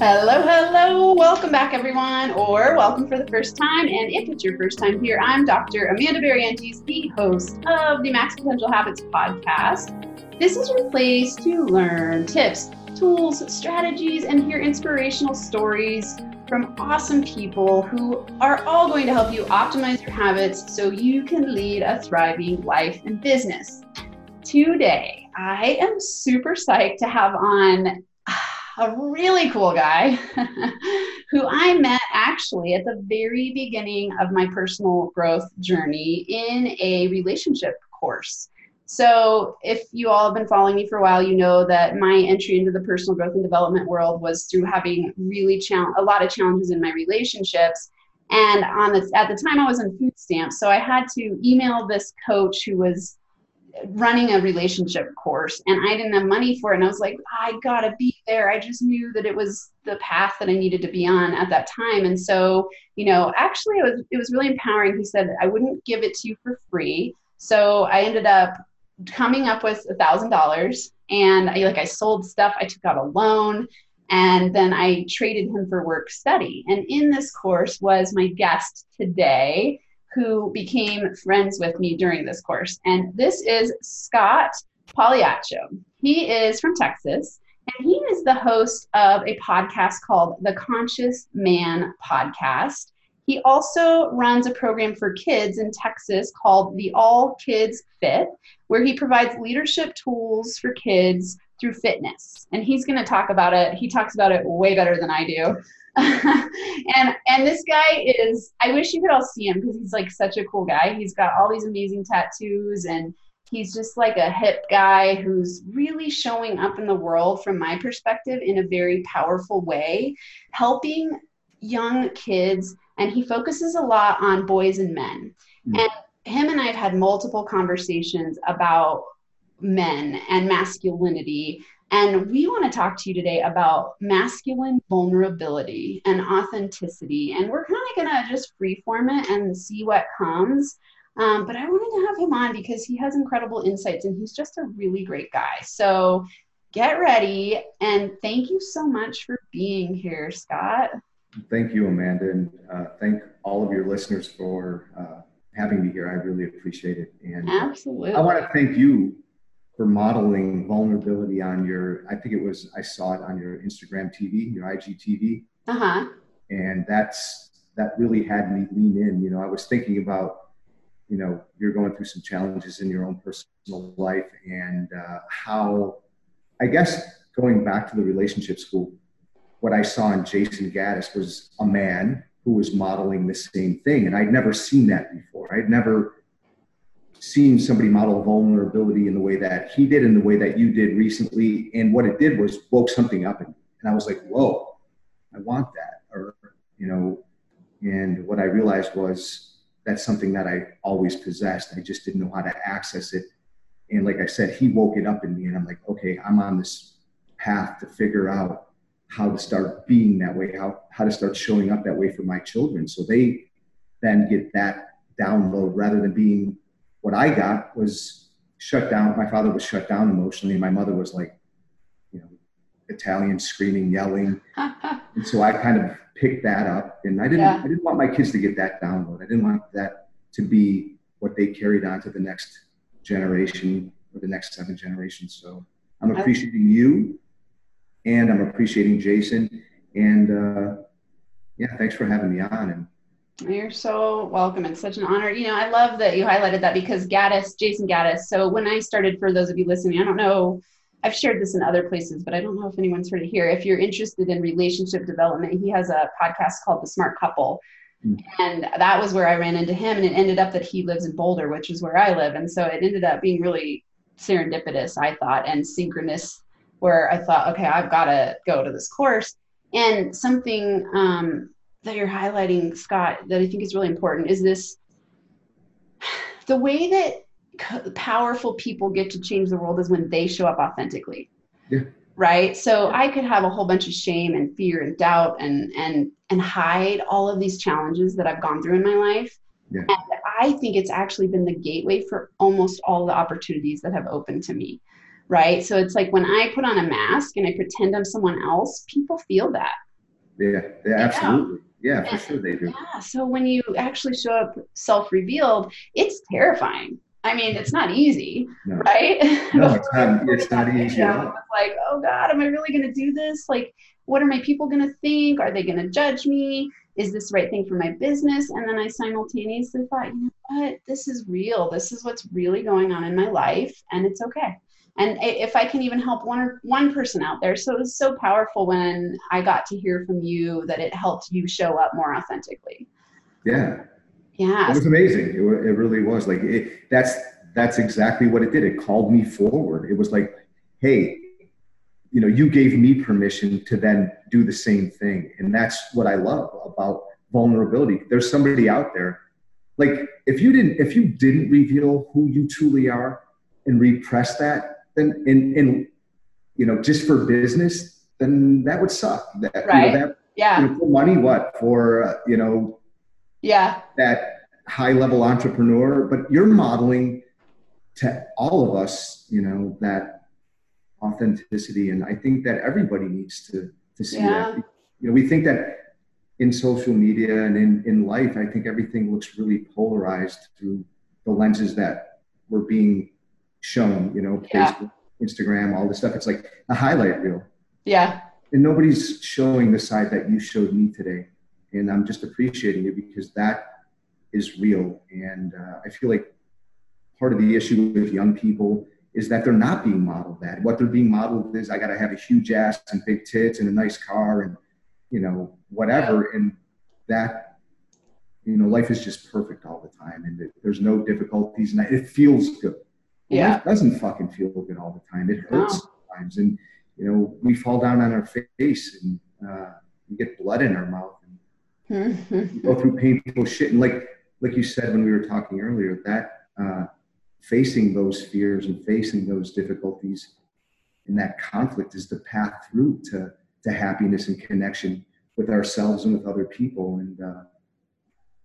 Hello, hello. Welcome back, everyone, or welcome for the first time. And if it's your first time here, I'm Dr. Amanda Barrientos, the host of the Max Potential Habits podcast. This is your place to learn tips, tools, strategies, and hear inspirational stories from awesome people who are all going to help you optimize your habits so you can lead a thriving life and business. Today, I am super psyched to have on a really cool guy who I met actually at the very beginning of my personal growth journey in a relationship course. So, if you all have been following me for a while, you know that my entry into the personal growth and development world was through having really chal- a lot of challenges in my relationships. And on the, at the time, I was on food stamps, so I had to email this coach who was running a relationship course and I didn't have money for it. And I was like, I gotta be there. I just knew that it was the path that I needed to be on at that time. And so, you know, actually it was it was really empowering. He said I wouldn't give it to you for free. So I ended up coming up with a thousand dollars and I like I sold stuff, I took out a loan, and then I traded him for work study. And in this course was my guest today who became friends with me during this course. And this is Scott Pagliaccio. He is from Texas, and he is the host of a podcast called the Conscious Man Podcast. He also runs a program for kids in Texas called the All Kids Fit, where he provides leadership tools for kids through fitness. And he's going to talk about it. He talks about it way better than I do. and and this guy is I wish you could all see him because he's like such a cool guy. He's got all these amazing tattoos and he's just like a hip guy who's really showing up in the world from my perspective in a very powerful way, helping young kids and he focuses a lot on boys and men. Mm. And him and I have had multiple conversations about men and masculinity and we want to talk to you today about masculine vulnerability and authenticity. And we're kind of going to just freeform it and see what comes. Um, but I wanted to have him on because he has incredible insights and he's just a really great guy. So get ready. And thank you so much for being here, Scott. Thank you, Amanda. And uh, thank all of your listeners for uh, having me here. I really appreciate it. And Absolutely. I want to thank you for modeling vulnerability on your i think it was i saw it on your instagram tv your igtv uh-huh. And that's that really had me lean in you know i was thinking about you know you're going through some challenges in your own personal life and uh, how i guess going back to the relationship school what i saw in jason gaddis was a man who was modeling the same thing. And i'd never seen that before. I'd never seeing somebody model vulnerability in the way that he did in the way that you did recently and what it did was woke something up in me. And i was like whoa i want that or you know and what i realized was that's something that i always possessed. I just didn't know how to access it. And like i said he woke it up in me and i'm like okay i'm on this path to figure out how to start being that way how, how to start showing up that way for my children. So they then get that download rather than being what I got was shut down. My father was shut down emotionally. And my mother was like, you know, Italian screaming, yelling. and so I kind of picked that up and I didn't, yeah. I didn't want my kids to get that download. I didn't want that to be what they carried on to the next generation or the next seven generations. So I'm appreciating you and I'm appreciating Jason and, uh, yeah, thanks for having me on. And you're so welcome. It's such an honor. You know, I love that you highlighted that because Gaddis, Jason Gaddis. So when I started, for those of you listening, I don't know, I've shared this in other places, but I don't know if anyone's heard it here. If you're interested in relationship development, he has a podcast called The Smart Couple. Mm-hmm. And that was where I ran into him. And it ended up that he lives in Boulder, which is where I live. And so it ended up being really serendipitous, I thought, and synchronous, where I thought, okay, I've got to go to this course. And something um, that you're highlighting, Scott, that I think is really important is this the way that powerful people get to change the world is when they show up authentically. Yeah. Right. So I could have a whole bunch of shame and fear and doubt and and and hide all of these challenges that I've gone through in my life. Yeah. And I think it's actually been the gateway for almost all the opportunities that have opened to me. Right. So it's like when I put on a mask and I pretend I'm someone else, people feel that Yeah, yeah absolutely. Yeah, for sure they do. Yeah. So when you actually show up self revealed, it's terrifying. I mean, it's not easy, no. right? No, it's not. It's not easy at all. Like, oh God, am I really going to do this? Like, what are my people going to think? Are they going to judge me? Is this the right thing for my business? And then I simultaneously thought, you know what? This is real. This is what's really going on in my life, and it's okay. And if I can even help one one person out there, so it was so powerful when I got to hear from you that it helped you show up more authentically. Yeah, yeah. It was amazing. It, it really was. Like it, that's that's exactly what it did. It called me forward. It was like, hey, you know, you gave me permission to then do the same thing. And that's what I love about vulnerability. There's somebody out there. Like if you didn't if you didn't reveal who you truly are and repress that, then in in you know, just for business, then that would suck. That, right. You know, that, yeah. You know, for money, what? For uh, you know, yeah that high level entrepreneur but you're modeling to all of us you know that authenticity and i think that everybody needs to to see yeah. that you know we think that in social media and in in life i think everything looks really polarized through the lenses that we're being shown you know yeah. facebook instagram all this stuff it's like a highlight reel yeah and nobody's showing the side that you showed me today and I'm just appreciating it because that is real. And uh, I feel like part of the issue with young people is that they're not being modeled that. What they're being modeled is I got to have a huge ass and big tits and a nice car and you know whatever. And that you know life is just perfect all the time, and it, there's no difficulties, and it feels good. Yeah, life doesn't fucking feel good all the time. It hurts sometimes, and you know we fall down on our face and uh, we get blood in our mouth go through painful shit. And like like you said when we were talking earlier, that uh, facing those fears and facing those difficulties and that conflict is the path through to to happiness and connection with ourselves and with other people. And uh,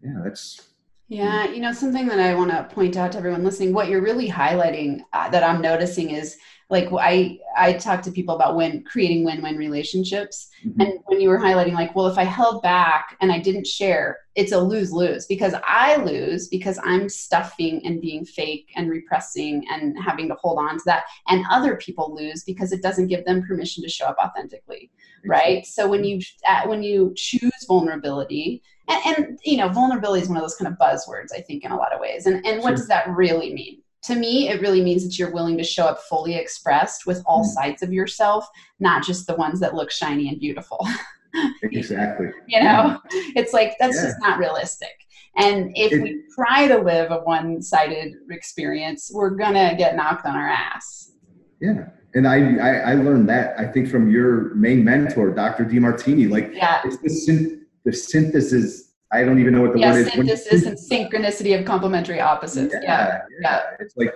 yeah, that's yeah, you know, something that I want to point out to everyone listening, what you're really highlighting uh, that I'm noticing is like I I talk to people about when creating win-win relationships. Mm-hmm. and when you were highlighting like well if I held back and I didn't share it's a lose-lose because I lose because I'm stuffing and being fake and repressing and having to hold on to that. And other people lose because it doesn't give them permission to show up authentically right? so when you uh, when you choose vulnerability and, and, you know vulnerability is one of those kind of buzzwords i think in a lot of ways. And and what sure. does that really mean to me, it really means that you're willing to show up fully expressed with all mm. sides of yourself, not just the ones that look shiny and beautiful. exactly. you know, it's like that's yeah. just not realistic. And if it, we try to live a one sided experience, we're going to get knocked on our ass. Yeah. And I, I, I, learned that, I think, from your main mentor, Dr. Demartini. Like, yeah. it's the, the synthesis I don't even know what the word is. Synthesis and synchronicity of complementary opposites. Yeah, yeah, yeah. It's like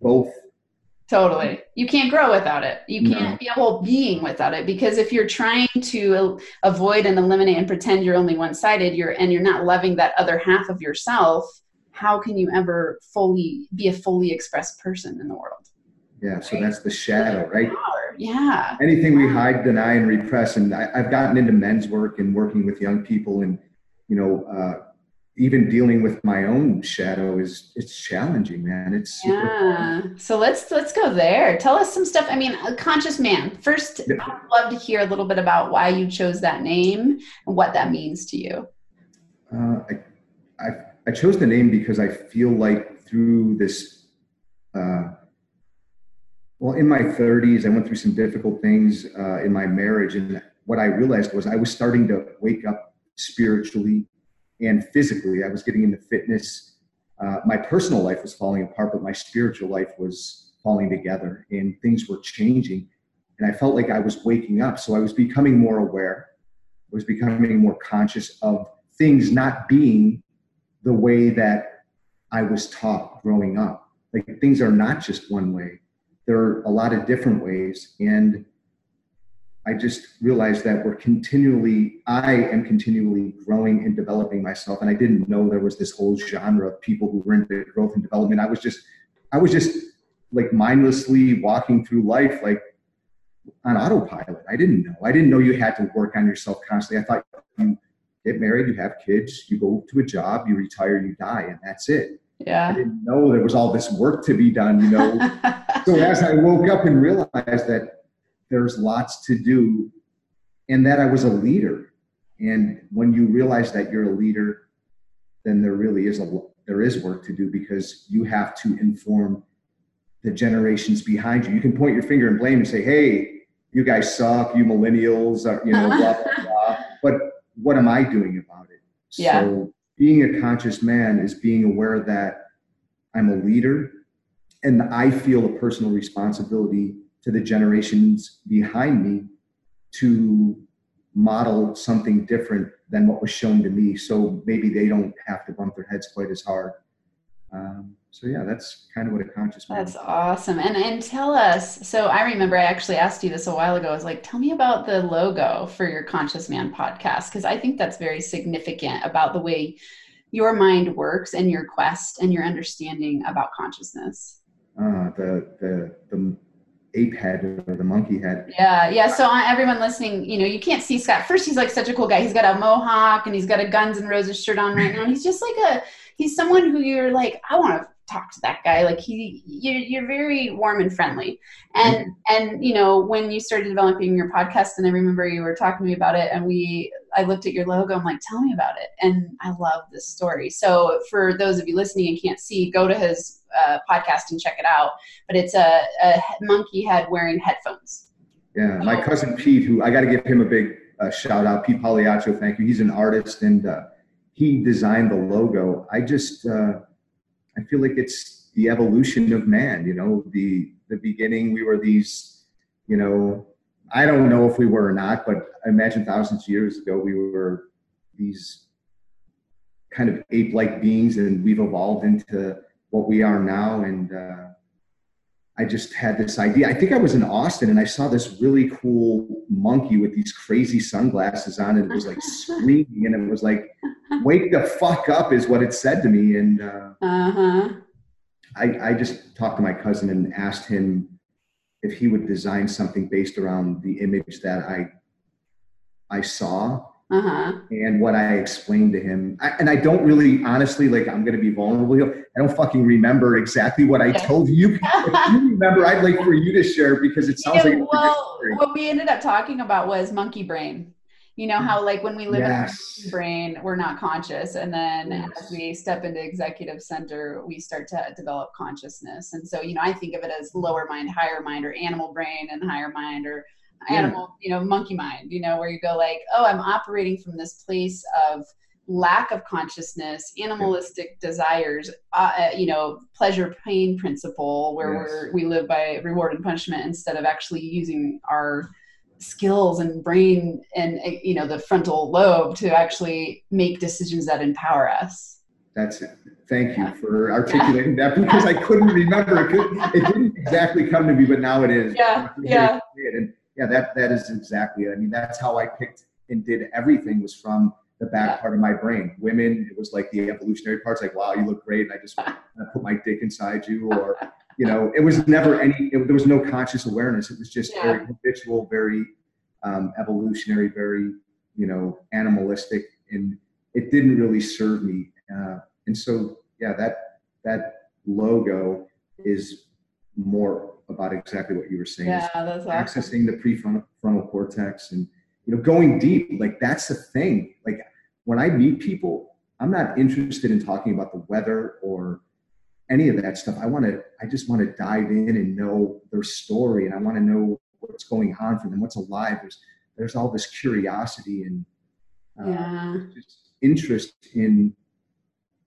both. Totally. You can't grow without it. You can't no. be a whole being without it because if you're trying to avoid and eliminate and pretend you're only one-sided, you're and you're not loving that other half of yourself, how can you ever fully be a fully expressed person in the world? Yeah, so that's the shadow, right? Yeah. Anything we hide, deny, and repress. And I, have gotten into men's work and working with young people and you know, uh, even dealing with my own shadow is it's challenging, man. It's yeah. So let's let's go there. Tell us some stuff. I mean, a conscious man. First, yeah. I'd love to hear a little bit about why you chose that name and what that means to you. Uh, I, I I chose the name because I feel like through this. Uh, well, in my 30s, I went through some difficult things uh, in my marriage, and what I realized was I was starting to wake up spiritually and physically. I was getting into fitness. Uh, my personal life was falling apart, but my spiritual life was falling together and things were changing. And I felt like I was waking up. So I was becoming more aware. I was becoming more conscious of things not being the way that I was taught growing up. Like things are not just one way, there are a lot of different ways. And I just realized that we're continually, I am continually growing and developing myself. And I didn't know there was this whole genre of people who were into growth and development. I was just, I was just like mindlessly walking through life, like on autopilot. I didn't know. I didn't know you had to work on yourself constantly. I thought you get married, you have kids, you go to a job, you retire, you die, and that's it. Yeah. I didn't know there was all this work to be done, you know. so as I woke up and realized that there's lots to do and that I was a leader. And when you realize that you're a leader, then there really is a there is work to do because you have to inform the generations behind you. You can point your finger and blame and say, "Hey, you guys suck, you millennials," or, you know, blah blah blah. But what am I doing about it? Yeah. So being a conscious man is being aware that I'm a leader and I feel a personal responsibility to the generations behind me to model something different than what was shown to me. So maybe they don't have to bump their heads quite as hard. Um, so yeah, that's kind of what a conscious man. That's awesome. And and tell us. So I remember I actually asked you this a while ago. I was like, tell me about the logo for your Conscious Man podcast because I think that's very significant about the way your mind works and your quest and your understanding about consciousness. Uh, the the the ape head or the monkey head. Yeah, yeah. So everyone listening, you know, you can't see Scott. First, he's like such a cool guy. He's got a mohawk and he's got a Guns and Roses shirt on right now. And he's just like a he's someone who you're like, I want to talk to that guy like he you're, you're very warm and friendly and mm-hmm. and you know when you started developing your podcast and i remember you were talking to me about it and we i looked at your logo i'm like tell me about it and i love this story so for those of you listening and can't see go to his uh, podcast and check it out but it's a, a monkey head wearing headphones yeah my oh. cousin pete who i got to give him a big uh, shout out pete Pagliaccio thank you he's an artist and uh, he designed the logo i just uh, I feel like it's the evolution of man. You know, the the beginning we were these, you know, I don't know if we were or not, but I imagine thousands of years ago we were these kind of ape-like beings, and we've evolved into what we are now. And uh, I just had this idea. I think I was in Austin and I saw this really cool monkey with these crazy sunglasses on, and it was like screaming, and it was like, "Wake the fuck up!" is what it said to me, and uh, uh-huh. I, I just talked to my cousin and asked him if he would design something based around the image that I I saw uh-huh. And what I explained to him, I, and I don't really, honestly, like I'm going to be vulnerable. I don't fucking remember exactly what I yeah. told you. if you remember, I'd like for you to share because it sounds yeah, like. Well, what we ended up talking about was monkey brain. You know how, like, when we live yes. in our brain, we're not conscious, and then yes. as we step into executive center, we start to develop consciousness. And so, you know, I think of it as lower mind, higher mind, or animal brain and higher mind, or animal, you know, monkey mind, you know, where you go like, oh, I'm operating from this place of lack of consciousness, animalistic desires, uh, uh, you know, pleasure pain principle, where yes. we're, we live by reward and punishment instead of actually using our skills and brain and uh, you know the frontal lobe to actually make decisions that empower us. That's it. Thank you yeah. for articulating yeah. that because I couldn't remember. It, could, it didn't exactly come to me, but now it is. Yeah. Yeah. Yeah, that that is exactly it. I mean, that's how I picked and did everything was from the back part of my brain. Women, it was like the evolutionary parts, like, wow, you look great, and I just I put my dick inside you, or you know, it was never any. It, there was no conscious awareness. It was just yeah. very habitual, very um, evolutionary, very you know, animalistic, and it didn't really serve me. Uh, and so, yeah, that that logo is more about exactly what you were saying. Yeah, that's awesome. accessing the prefrontal frontal cortex and you know going deep. Like that's the thing. Like when I meet people, I'm not interested in talking about the weather or any of that stuff. I want to. I just want to dive in and know their story, and I want to know what's going on for them, what's alive. There's there's all this curiosity and uh, yeah. interest in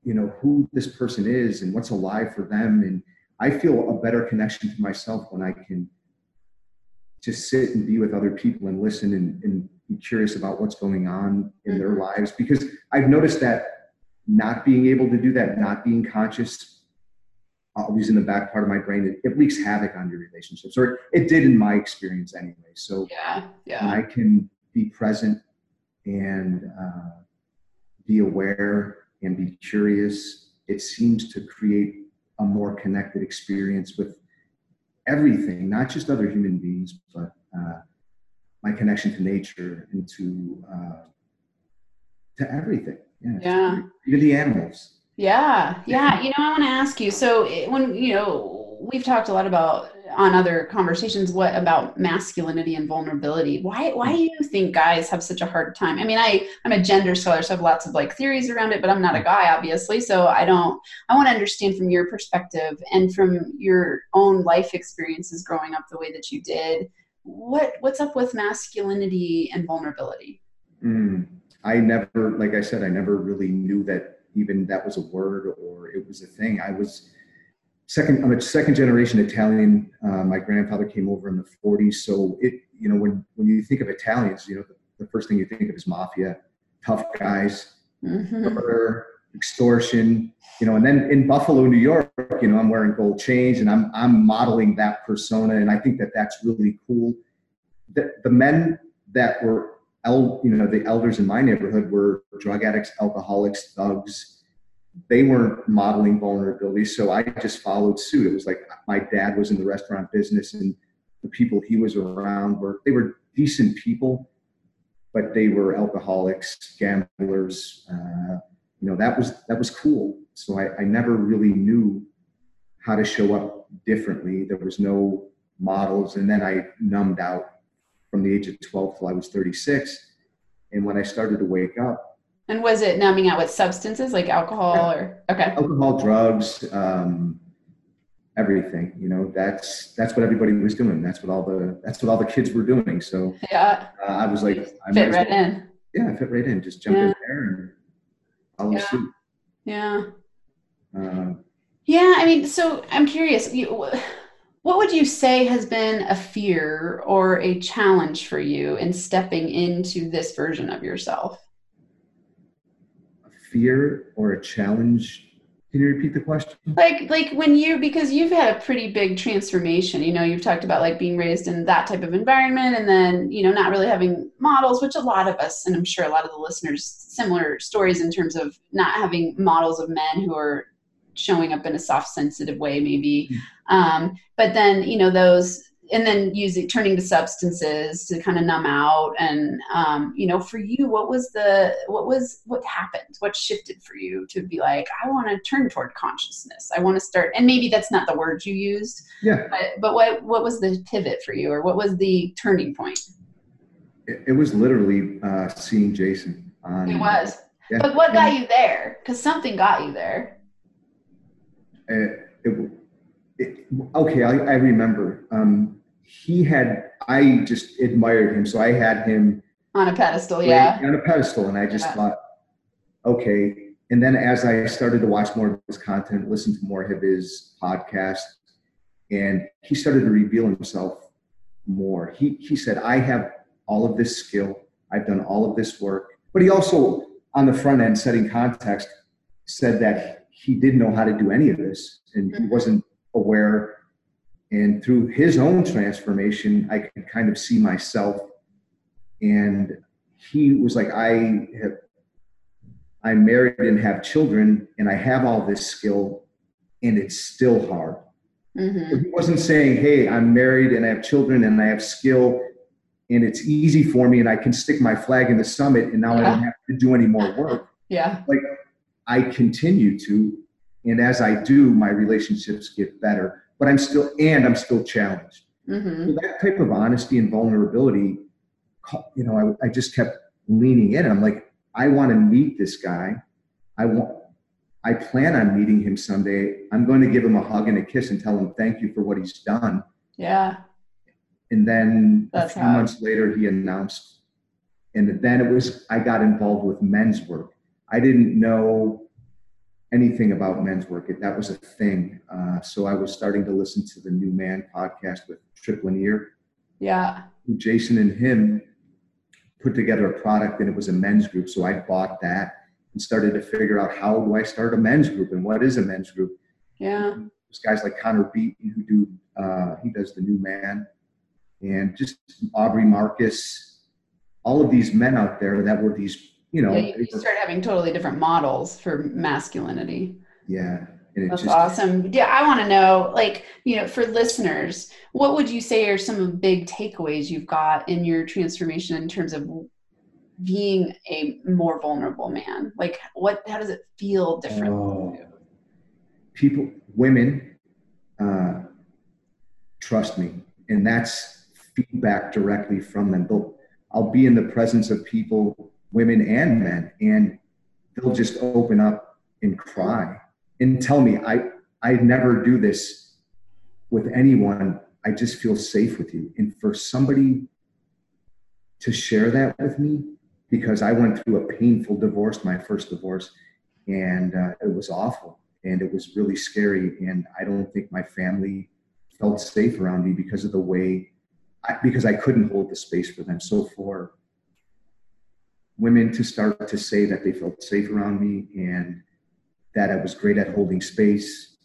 you know who this person is and what's alive for them and I feel a better connection to myself when I can just sit and be with other people and listen and, and be curious about what's going on in their mm-hmm. lives. Because I've noticed that not being able to do that, not being conscious, always in the back part of my brain, it, it wreaks havoc on your relationships, or it did in my experience anyway. So yeah, yeah. I can be present and uh, be aware and be curious. It seems to create a more connected experience with everything, not just other human beings, but uh, my connection to nature and to uh, to everything. Yeah, Yeah. even the animals. Yeah, yeah. You know, I want to ask you. So, eh, when you know, we've talked a lot about on other conversations what about masculinity and vulnerability. Why why do you think guys have such a hard time? I mean, I I'm a gender scholar, so I have lots of like theories around it, but I'm not a guy, obviously. So I don't. I want to understand from your perspective and from your own life experiences growing up the way that you did. What what's up with masculinity and vulnerability? Mm. I never, like I said, I never really knew that even that was a word or it was a thing. I was second i'm a second generation italian. Uh, my grandfather came over in the 40s so it you know when when you think of italians you know the, the first thing you think of is mafia tough guys Mhm. murder extortion you know and then in buffalo new york you know i'm wearing gold chains and i'm i'm modeling that persona. And i think that that's really cool. The, the men that were el- you know the elders in my neighborhood were drug addicts alcoholics thugs they weren't modeling vulnerability so i just followed suit. It was like my dad was in the restaurant business and the people he was around were they were decent people but they were alcoholics gamblers uh, you know that was that was cool. So I, I never really knew how to show up differently. There was no models. And then i numbed out from the age of 12 till i was 36 and when i started to wake up And was it numbing out with substances like alcohol or okay? alcohol, drugs, um, everything. You know, that's that's what everybody was doing. That's what all the that's what all the kids were doing. So Yeah, uh, I was like, I fit right well- in. Yeah, I fit right in. Just jump Yeah. in there and follow Yeah. suit. Yeah. Uh, Yeah, I mean, so I'm curious, you, what would you say has been a fear or a challenge for you in stepping into this version of yourself? Fear or a challenge. Can you repeat the question? Like, like when you, because you've had a pretty big transformation, you know, you've talked about like being raised in that type of environment and then, you know, not really having models, which a lot of us, and I'm sure a lot of the listeners, similar stories in terms of not having models of men who are showing up in a soft, sensitive way, maybe. Um, but then, you know, those, and then using, turning to substances to kind of numb out. And, um, you know, for you, what was the, what was, what happened? What shifted for you to be like, I want to turn toward consciousness. I want to start, and maybe that's not the word you used, Yeah, but, but what, what was the pivot for you or what was the turning point? it, it was literally uh, seeing Jason. On, It was. Yeah. But what got you there? Because something got you there. it, it, it, okay, I, I remember. Um, he had, I just admired him. So I had him On a pedestal, yeah. on a pedestal, and I just Yeah. thought, okay. And then as I started to watch more of his content, listen to more of his podcast, and he started to reveal himself more. He he said, I have all of this skill, I've done all of this work, but he also on the front end, setting context, said that he didn't know how to do any of this, and he Mhm. wasn't aware. And through his own transformation, I could kind of see myself. And he was like i have i'm married and have children and i have all this skill and it's still hard. Hmm he wasn't saying hey i'm married and i have children and i have skill and it's easy for me and i can stick my flag in the summit and now i don't have to do any more work. Yeah. Like I continue to and as i do my relationships get better but i'm still and i'm still challenged hmm so that type of honesty and vulnerability, you know, I, I just kept leaning in. I'm like, I want to meet this guy. I want, I plan on meeting him someday. I'm going to give him a hug and a kiss and tell him thank you for what he's done. Yeah. And then That's a few hot. months later, he announced, and then it was, I got involved with men's work. I didn't know anything about men's work. It, that was a thing. Uh, so I was starting to listen to the New Man podcast with Trip Lanier. Yeah. Jason and him put together a product and it was a men's group. So I bought that and started to figure out how do I start a men's group and what is a men's group. Yeah. There's guys like Connor Beaton who do uh, he does the new man and just Aubrey Marcus, all of these men out there that were these, you know, yeah, you, start having totally different models for masculinity. yeah. That's just, awesome. Yeah, I want to know, like, you know, for listeners, what would you say are some of the big takeaways you've got in your transformation in terms of being a more vulnerable man? Like, what? How does it feel different? Oh, people, women, uh, trust me, and that's feedback directly from them. They'll, I'll be in the presence of people, women and men, and they'll just open up and cry and tell me, I, I never do this with anyone. I just feel safe with you. And for somebody to share that with me, because I went through a painful divorce, my first divorce, and uh, it was awful and it was really scary. And I don't think my family felt safe around me because of the way, I, because I couldn't hold the space for them. So for women to start to say that they felt safe around me and that I was great at holding space.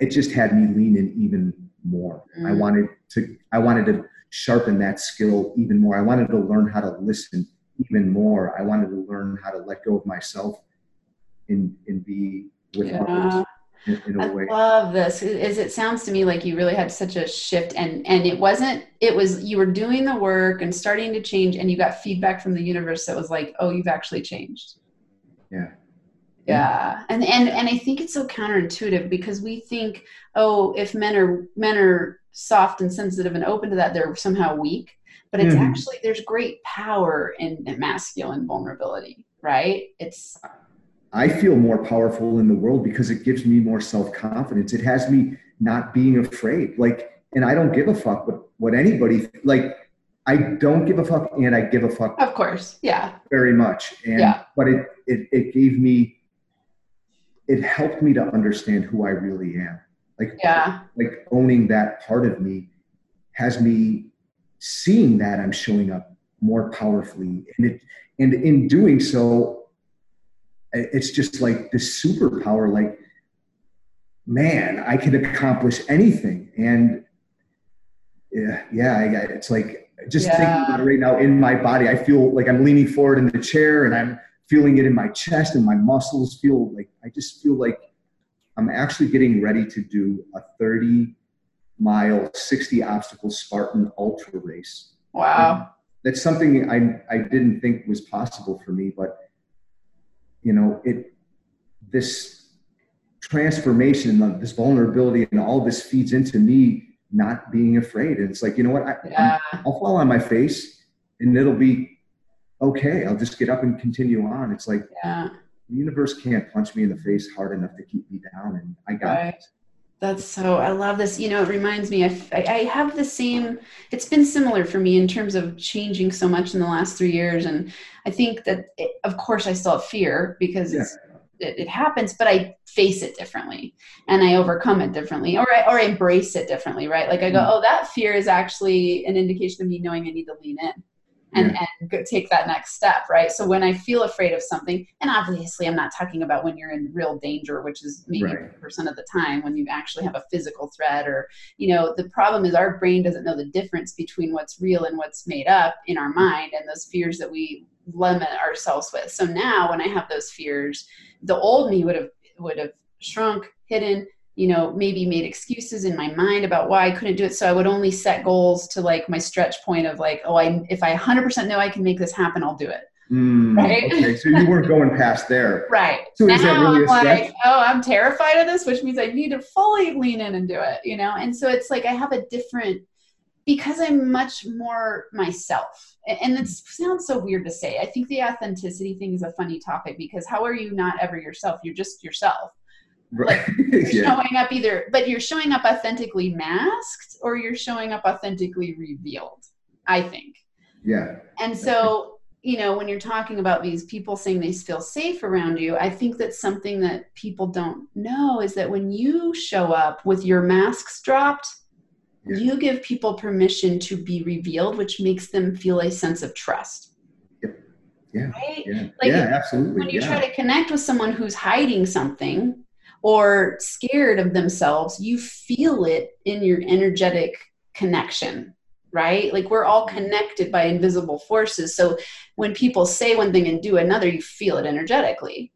It just had me lean in even more. Mm. I wanted to I wanted to sharpen that skill even more. I wanted to learn how to listen even more. I wanted to learn how to let go of myself and and be with yeah. others. In, in I way. love this. Is it sounds to me like you really had such a shift, and and it wasn't. It was you were doing the work and starting to change, and you got feedback from the universe that was like, "Oh, you've actually changed." Yeah, yeah and and and i think it's so counterintuitive because we think oh if men are men are soft and sensitive and open to that they're somehow weak but it's mm-hmm. actually there's great power in, in masculine vulnerability right it's i feel more powerful in the world because it gives me more self-confidence it has me not being afraid like and i don't give a fuck what what anybody like I don't give a fuck and I give a fuck. Of course. Yeah. Very much. And yeah. but it, it it gave me it helped me to understand who I really am. Like, yeah. like owning that part of me has me seeing that I'm showing up more powerfully. And it, and in doing so, it's just like this superpower, like, man, I can accomplish anything. And yeah, yeah, it's like just yeah. thinking about it right now in my body, I feel like I'm leaning forward in the chair and I'm feeling it in my chest and my muscles feel like I just feel like I'm actually getting ready to do a 30 mile, 60 obstacle Spartan ultra race. Wow. And that's something I, I didn't think was possible for me, but you know, it, this transformation, this vulnerability and all this feeds into me not being afraid. And it's like, you know what, I, yeah. I'll fall on my face and it'll be okay, I'll just get up and continue on. It's like yeah. the universe can't punch me in the face hard enough to keep me down, and I got right. it. That's so, I love this. You know, it reminds me, I, I have the same, it's been similar for me in terms of changing so much in the last three years. And I think that, it, of course, I still have fear because yeah. it, it, happens, but I face it differently and I overcome it differently or I, or I embrace it differently, right? Like I go, mm. oh, that fear is actually an indication of me knowing I need to lean in and, yeah. and take that next step, right? So when I feel afraid of something, and obviously I'm not talking about when you're in real danger, which is maybe right. percent of the time when you actually have a physical threat, or you know, the problem is our brain doesn't know the difference between what's real and what's made up in our mm. mind, and those fears that we limit ourselves with. So now when I have those fears, the old me would have would have shrunk, hidden, you know, maybe made excuses in my mind about why I couldn't do it. So I would only set goals to like my stretch point of like, oh, I if I 100% know I can make this happen, I'll do it. Mm, right. Okay. So you weren't going past there. right. So now really I'm like, oh, I'm terrified of this, which means I need to fully lean in and do it, you know? And so it's like I have a different, because I'm much more myself. And it sounds so weird to say. I think the authenticity thing is a funny topic because how are you not ever yourself? You're just yourself. Right. Like you're yeah. showing up either, but you're showing up authentically masked or you're showing up authentically revealed, I think. Yeah. And so, you know, when you're talking about these people saying they feel safe around you, I think that something that people don't know is that when you show up with your masks dropped, yeah. you give people permission to be revealed, which makes them feel a sense of trust. Yeah. Right? Yeah. Like yeah, absolutely. When you yeah. try to connect with someone who's hiding something, or scared of themselves, you feel it in your energetic connection, right? Like we're all mm-hmm. connected by invisible forces. So when people say one thing and do another, you feel it energetically.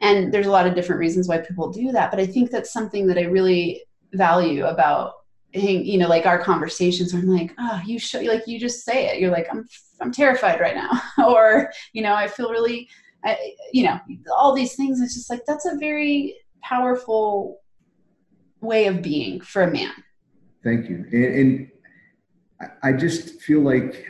and there's a lot of different reasons why people do that but i think that's something that i really value about you know like our conversations i'm like oh you show like you just say it you're like i'm i'm terrified right now or you know i feel really I, you know all these things it's just like that's a very powerful way of being for a man. Thank you. And, and i just feel like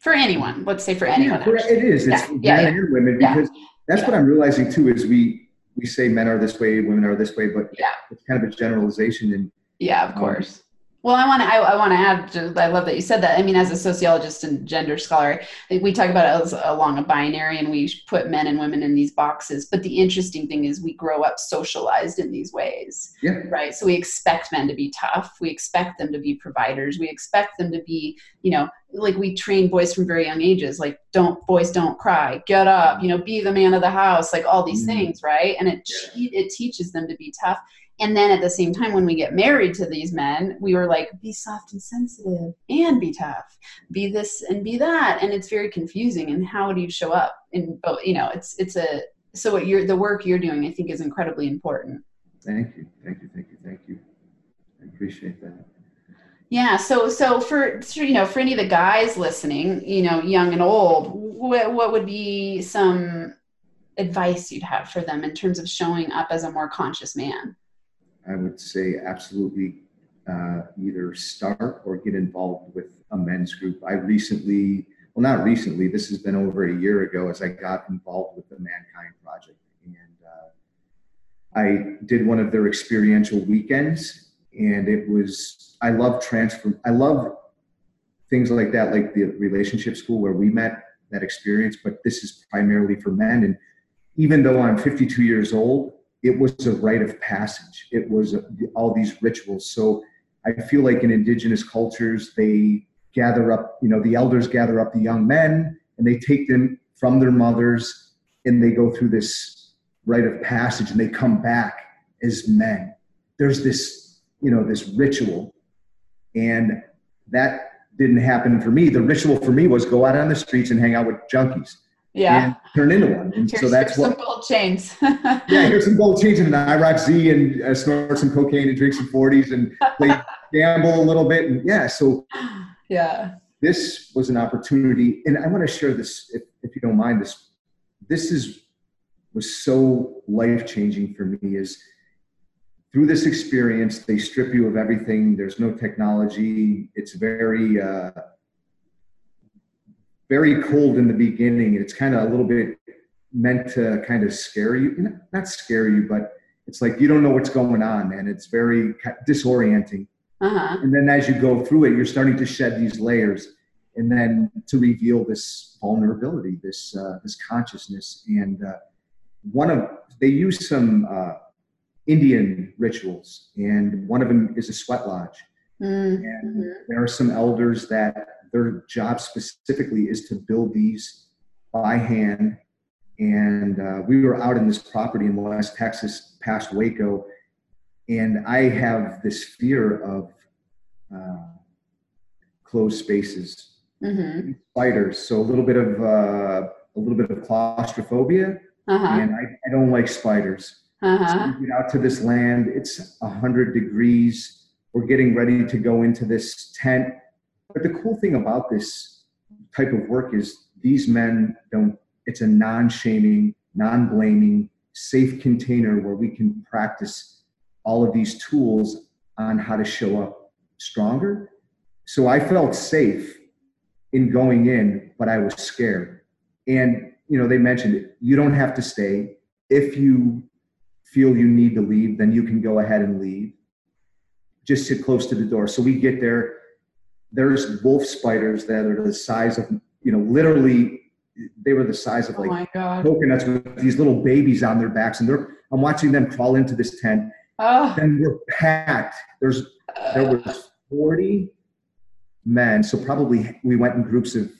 for anyone let's say for anyone yeah, it is. It's yeah, men yeah, and women because that's what i'm realizing too is we we say men are this way women are this way but yeah. it's kind of a generalization and yeah of course. um, well, I want to. I, I want to add. I love that you said that. I mean, as a sociologist and gender scholar, we talk about it as along a binary, and we put men and women in these boxes. But the interesting thing is, we grow up socialized in these ways, yeah. right? So we expect men to be tough. We expect them to be providers. We expect them to be, you know, like we train boys from very young ages, like don't boys don't cry, get up, you know, be the man of the house, like all these mm-hmm. things, right? And it yeah. it teaches them to be tough and then at the same time, when we get married to these men, we were like, be soft and sensitive and be tough, be this and be that. And it's very confusing. And how do you show up in both? You know, it's, it's a, so what you're, the work you're doing, I think is incredibly important. Thank you. Thank you. Thank you. Thank you. I appreciate that. Yeah. So, so for, you know, for any of the guys listening, you know, young and old, what, what would be some advice you'd have for them in terms of showing up as a more conscious man? I would say absolutely uh, either start or get involved with a men's group. I recently, well, not recently, this has been over a year ago as I got involved with the Mankind Project. And uh, I did one of their experiential weekends, and it was, I love transfer, I love things like that, like the relationship school where we met that experience, but this is primarily for men. And even though I'm 52 years old, it was a rite of passage. It was a, all these rituals. So I feel like in indigenous cultures, they gather up, you know, the elders gather up the young men and they take them from their mothers and they go through this rite of passage and they come back as men. There's this, you know, this ritual. And that didn't happen for me. The ritual for me was go out on the streets and hang out with junkies yeah. turn into one. And here's, so that's what some gold chains. Yeah here's some gold chains and i rock z and uh, snort some cocaine and drink some 40s and play gamble a little bit. And yeah so yeah. this was an opportunity. And i want to share this if, if you don't mind this this is was so life changing for me is through this experience they strip you of everything. There's no technology. It's very uh, very cold in the beginning. It's kind of a little bit meant to kind of scare you, not scare you, but it's like you don't know what's going on, and it's very disorienting. Uh-huh. And then as you go through it, you're starting to shed these layers, and then to reveal this vulnerability, this uh, this consciousness. And uh, one of they use some uh, Indian rituals, and one of them is a sweat lodge. Mm-hmm. And there are some elders that their job specifically is to build these by hand. And uh, we were out in this property in West Texas, past Waco, and I have this fear of uh, closed spaces, mm-hmm. spiders. So a little bit of uh, a little bit of claustrophobia, uh-huh. and I, I, don't like spiders. Uh-huh. So we get out to this land. It's hundred degrees. We're getting ready to go into this tent but the cool thing about this type of work is these men don't, it's a non shaming, non blaming, safe container where we can practice all of these tools on how to show up stronger. So I felt safe in going in, but I was scared. And, you know, they mentioned it. You don't have to stay. If you feel you need to leave, then you can go ahead and leave. Just sit close to the door. So we get there there's wolf spiders that are the size of you know literally they were the size of oh like oh coconuts with these little babies on their backs and they're i'm watching them crawl into this tent. Oh. and we're packed. There's there was 40 men so probably we went in groups of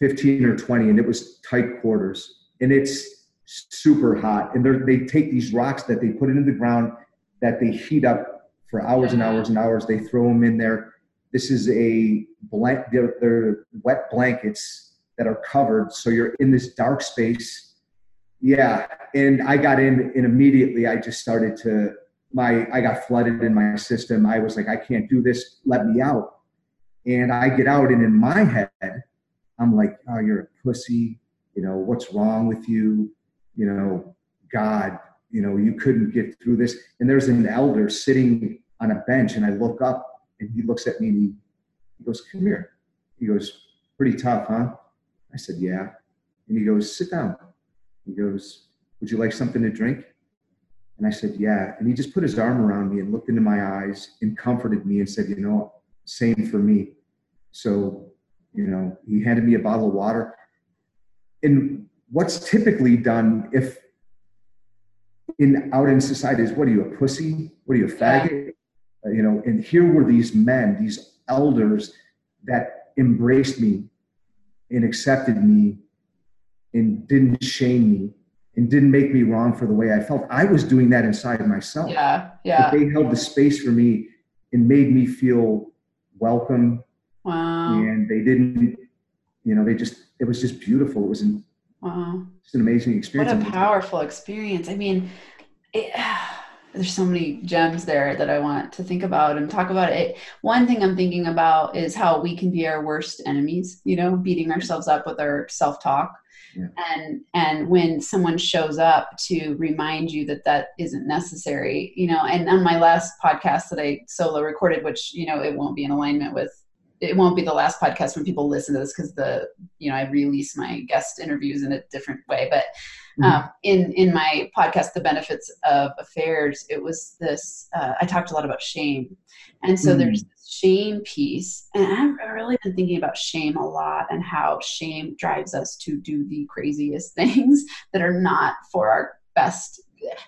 15 or 20 and it was tight quarters and it's super hot and they take these rocks that they put into the ground that they heat up for hours and hours and hours. They throw them in there this is a blank, they're, they're wet blankets that are covered. So you're in this dark space. yeah, and I got in, and immediately I just started to my I got flooded in my system. I was like, I can't do this. Let me out. And I get out, and in my head, I'm like, oh, you're a pussy. You know what's wrong with you? You know, God. You know, you couldn't get through this. And there's an elder sitting on a bench, and I look up, and he looks at me, and he, he goes, "Come here." He goes, "Pretty tough, huh?" I said, "Yeah." And he goes, "Sit down." He goes, Would you like something to drink? And I said, Yeah. And he just put his arm around me and looked into my eyes and comforted me and said, You know, same for me. So, you know, he handed me a bottle of water. And what's typically done if in out in society is what are you a pussy? What are you a faggot? Uh, you know, and here were these men, these elders that embraced me and accepted me and didn't shame me and didn't make me wrong for the way I felt. I was doing that inside myself. Yeah, yeah. But they held the space for me and made me feel welcome. Wow. And they didn't, you know, they just, it was just beautiful. It was an, wow. Just an amazing experience. What a powerful experience. I mean, it, there's so many gems there that I want to think about and talk about it. One thing I'm thinking about is how we can be our worst enemies, you know, beating ourselves up with our self talk yeah. and and when someone shows up to remind you that that isn't necessary you know and on my last podcast that i solo recorded which you know it won't be in alignment with it won't be the last podcast when people listen to this because the you know i release my guest interviews in a different way but mm-hmm. um, in in my podcast the benefits of affairs it was this uh, i talked a lot about shame and so mm-hmm. there's this shame piece and i've really been thinking about shame a lot and how shame drives us to do the craziest things that are not for our best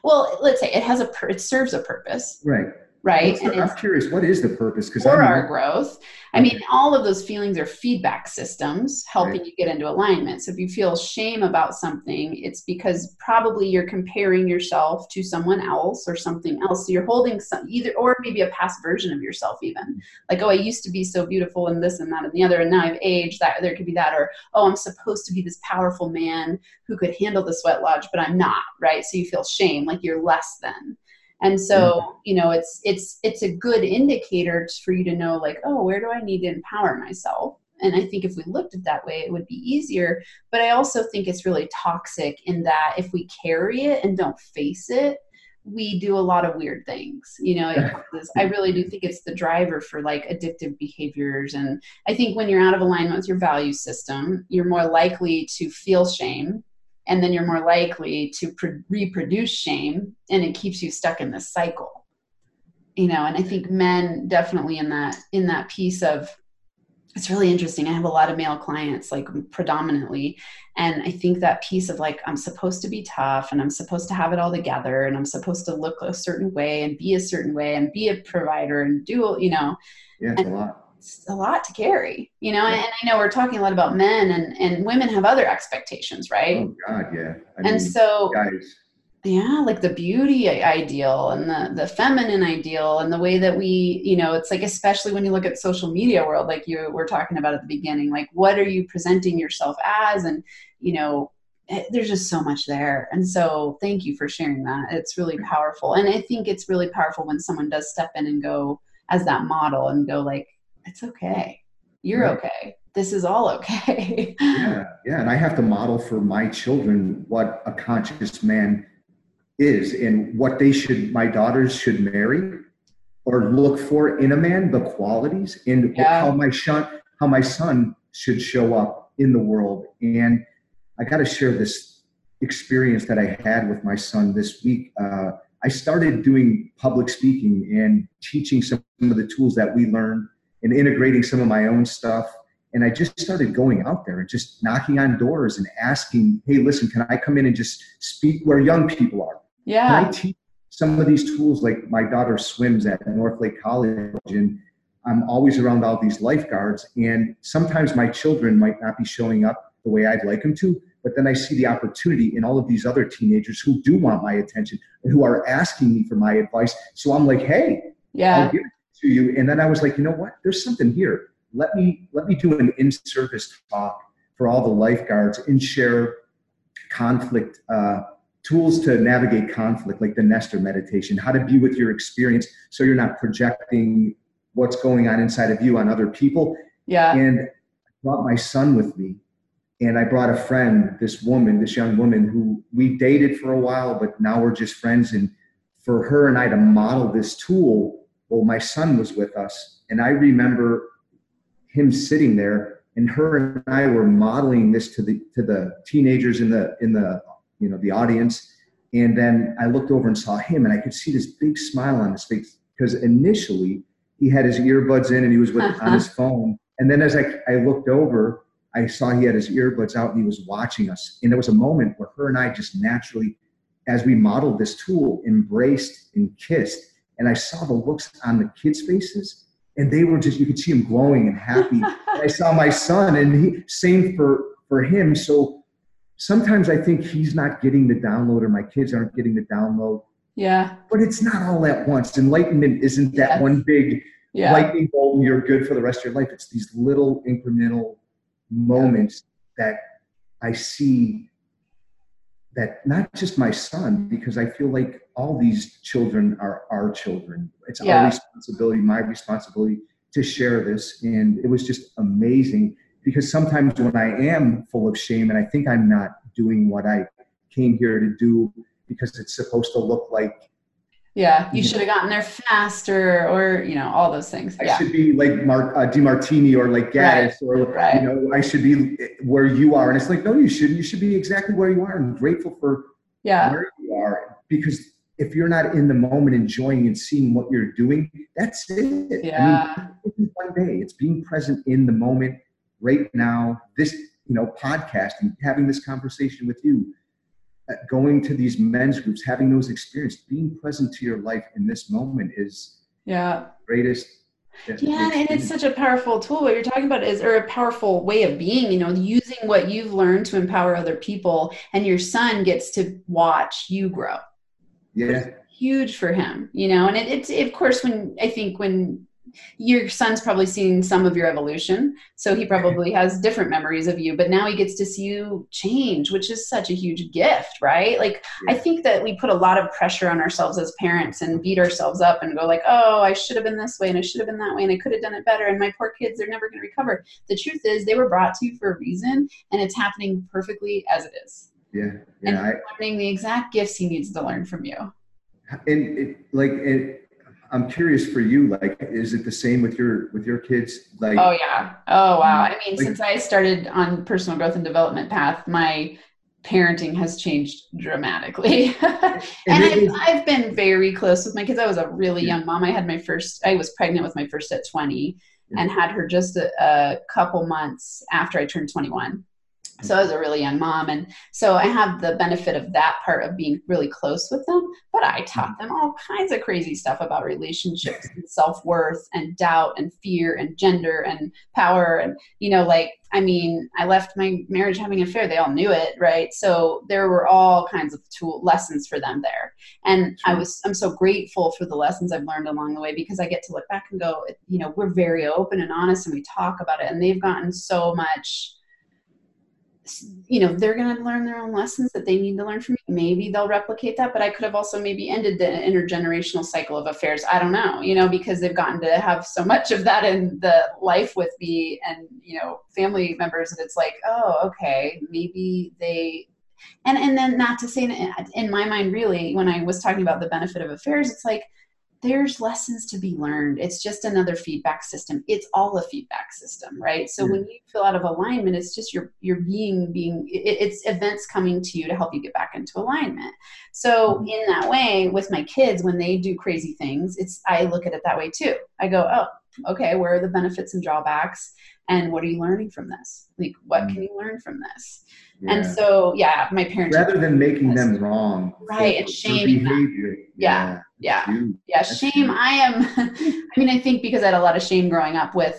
well let's say it has a it serves a purpose right right? The, I'm curious, what is the purpose? Because for our growth, I mean, all of those feelings are feedback systems helping right. you get into alignment. So if you feel shame about something, it's because probably you're comparing yourself to someone else or something else. So you're holding some either, or maybe a past version of yourself, even mm. like, oh, I used to be so beautiful and this and that and the other, and now I've aged. That there could be that, or oh, I'm supposed to be this powerful man who could handle the sweat lodge, but I'm not, right? So you feel shame, like you're less than and so mm-hmm. you know it's it's it's a good indicator for you to know like oh where do i need to empower myself? And i think if we looked at that way it would be easier. But i also think it's really toxic in that if we carry it and don't face it we do a lot of weird things. You know i really do think it's the driver for like addictive behaviors. And i think when you're out of alignment with your value system you're more likely to feel shame and then you're more likely to pr- reproduce shame and it keeps you stuck in this cycle. You know and i think men definitely in that in that piece of it's really interesting. I have a lot of male clients like predominantly and i think that piece of like i'm supposed to be tough and i'm supposed to have it all together and i'm supposed to look a certain way and be a certain way and be a provider and do you know? Yeah it's and, a lot a lot to carry, you know. And I know we're talking a lot about men, and and women have other expectations, right? Oh God, yeah. I and mean, so, guys. yeah, like the beauty ideal and the the feminine ideal, and the way that we, you know, it's like especially when you look at social media world, like you were talking about at the beginning, like what are you presenting yourself as, and you know, eh, there's just so much there. And so, thank you for sharing that. It's really powerful, and I think it's really powerful when someone does step in and go as that model and go like it's okay. You're right. okay. This is all okay. yeah, yeah. And I have to model for my children what a conscious man is and what they should, my daughters should marry or look for in a man, the qualities and yeah. how my son, how my son should show up in the world. And I got to share this experience that I had with my son this week. Uh, I started doing public speaking and teaching some of the tools that we learned and integrating some of my own stuff. And I just started going out there and just knocking on doors and asking, hey, listen, can I come in and just speak where young people are? Yeah. Can I teach some of these tools? Like my daughter swims at North Lake College, and I'm always around all these lifeguards. And sometimes my children might not be showing up the way I'd like them to, but then I see the opportunity in all of these other teenagers who do want my attention and who are asking me for my advice. So I'm like, hey, yeah. I'll give it to you. And then I was like, you know what? There's something here. Let me let me do an in-service talk for all the lifeguards and share conflict uh, tools to navigate conflict, like the Nestor meditation, how to be with your experience so you're not projecting what's going on inside of you on other people. Yeah. And I brought my son with me, and I brought a friend, this woman, this young woman who we dated for a while, but now we're just friends. And for her and I to model this tool, well, my son was with us, and I remember him sitting there, and her and I were modeling this to the to the teenagers in the in the you know the audience. And then i looked over and saw him and i could see this big smile on his face because initially he had his earbuds in and he was with, on his phone. And then as I, I looked over i saw he had his earbuds out and he was watching us. And there was a moment where her and i just naturally as we modeled this tool embraced and kissed and i saw the looks on the kids faces and they were just you could see them glowing and happy and i saw my son and he same for for him so sometimes I think he's not getting the download or my kids aren't getting the download. Yeah. But it's not all at once. Enlightenment isn't that Yes. one big Yeah. lightning bolt and you're good for the rest of your life. It's these little incremental moments that I see that not just my son, because I feel like all these children are our children. It's Yeah. our responsibility, my responsibility to share this. And it was just amazing because sometimes when I am full of shame and I think I'm not doing what I came here to do because it's supposed to look like yeah. You should have gotten there faster or, you know, all those things. I Yeah. should be like Mark uh, Demartini or like Gaddis or right. you know I should be where you are and it's like no you shouldn't you should be exactly where you are and grateful for Yeah. where you are because if you're not in the moment enjoying and seeing what you're doing that's it Yeah. I mean, one day it's being present in the moment right now this you know podcasting having this conversation with you going to these men's groups having those experiences being present to your life in this moment is Yeah. the greatest Yeah, and it's such a powerful tool. What you're talking about is, or a powerful way of being, you know, using what you've learned to empower other people, and your son gets to watch you grow. yeah Huge for him, you know, and it, it's, of course, when I think when your son's probably seen some of your evolution, so he probably has different memories of you, but now he gets to see you change, which is such a huge gift, right? Like, I think that we put a lot of pressure on ourselves as parents and beat ourselves up and go like, "Oh, I should have been this way and I should have been that way and I could have done it better and my poor kids they're never going to recover." The truth is they were brought to you for a reason and it's happening perfectly as it is. yeah And yeah I, learning the exact gifts he needs to learn from you. and it, like it, i'm curious for you like is it the same with your with your kids like Oh yeah. Oh wow. I mean, Like- since I started on personal growth and development path, my parenting has changed dramatically. and And I've, I've been very close with my kids. I was a really Yeah. young mom. I had my first, I was pregnant with my first at 20 Yeah. and had her just a, a couple months after I turned 21. So I was a really young mom. And so I have the benefit of that part of being really close with them. But I taught them all kinds of crazy stuff about relationships and self worth and doubt and fear and gender and power. And, you know, like, I mean, I left my marriage having an affair. They all knew it, right? So there were all kinds of tool lessons for them there. And I was, I'm so grateful for the lessons I've learned along the way because I get to look back and go, you know, we're very open and honest and we talk about it. And they've gotten so much you know they're going to learn their own lessons that they need to learn from me maybe they'll replicate that but i could have also maybe ended the intergenerational cycle of affairs. I don't know you know because they've gotten to have so much of that in the life with me and you know family members that it's like oh okay maybe they and and then not to say in, in my mind really when i was talking about the benefit of affairs it's like there's lessons to be learned. It's just another feedback system. It's all a feedback system, right? So when you feel out of alignment, it's just your your being being it, it's events coming to you to help you get back into alignment. So Mhm. in that way, with my kids, when they do crazy things, it's I look at it that way too. I go, oh, okay, where are the benefits and drawbacks, and what are you learning from this? Like, what can you learn from this? And so, yeah, my parents rather than making Yes. them wrong Right, and shaming them. behavior Yeah, yeah. yeah shame huge. i am i mean i think because i had a lot of shame growing up with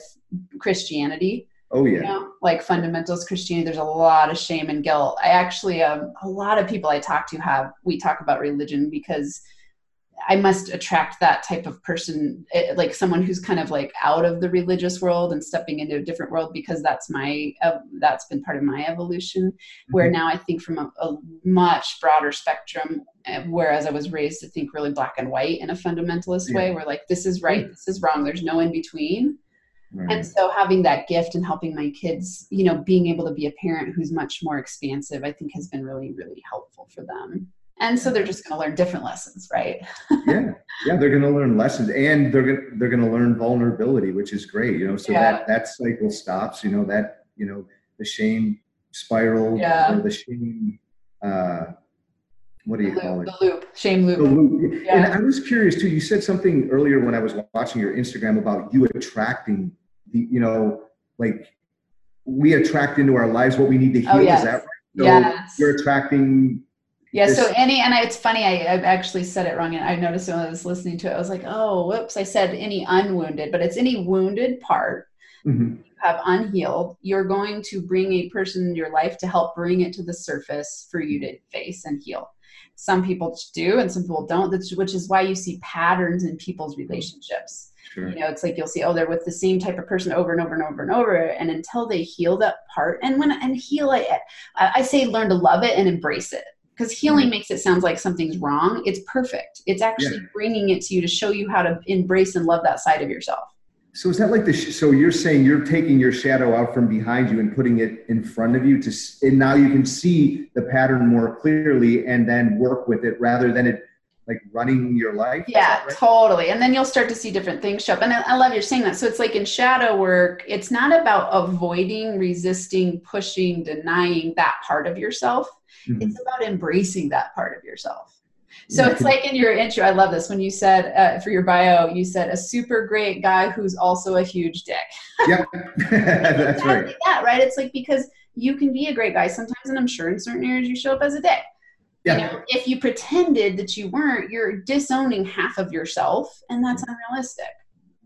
christianity oh you yeah know like fundamentals christianity there's a lot of shame and guilt i actually um, a lot of people i talk to have we talk about religion because I must attract that type of person, eh, like someone who's kind of like out of the religious world and stepping into a different world because that's my, uh, that's been part of my evolution. Mm-hmm. Where now I think from a, a, much broader spectrum, eh, whereas I was raised to think really black and white in a fundamentalist yeah. way, where like this is right, this is wrong, there's no in between. Right. And so having that gift and helping my kids, you know, being able to be a parent who's much more expansive, I think has been really, really helpful for them and so they're just going to learn different lessons right yeah yeah they're going to learn lessons and they're going they're going to learn vulnerability which is great you know so yeah. that that cycle stops you know that you know the shame spiral yeah. the shame uh what do you the call loop, it? The loop, shame loop. The loop. Yeah. And I was curious too. You said something earlier when I was watching your Instagram about you attracting the, you know, like we attract into our lives what we need to oh, heal. Oh, yes. Is that right? So yes. you're attracting yeah. So any, and I, it's funny, I, I actually said it wrong. And I noticed when I was listening to it, I was like, oh, whoops, I said any unwounded, but it's any wounded part mm-hmm. you have unhealed. You're going to bring a person in your life to help bring it to the surface for you to face and heal. Some people do, and some people don't, which is why you see patterns in people's relationships. Sure. You know, it's like you'll see, oh, they're with the same type of person over and over and over and over, and until they heal that part, and when and heal it, I say learn to love it and embrace it because healing mm-hmm. makes it sound like something's wrong. It's perfect. It's actually yeah. bringing it to you to show you how to embrace and love that side of yourself. So is that like the? Sh- so you're saying you're taking your shadow out from behind you and putting it in front of you to, and now you can see the pattern more clearly and then work with it rather than it like running your life. Yeah, right? totally. And then you'll start to see different things show up. And I, I love you're saying that. So it's like in shadow work, it's not about avoiding, resisting, pushing, denying that part of yourself Mm-hmm. It's about embracing that part of yourself. So yeah. it's like in your intro, I love this when you said uh, for your bio, you said a super great guy who's also a huge dick. Yeah, that's exactly right. Yeah, right. It's like because you can be a great guy sometimes, and I'm sure in certain areas you show up as a dick. Yeah. You know, if you pretended that you weren't, you're disowning half of yourself, and that's unrealistic.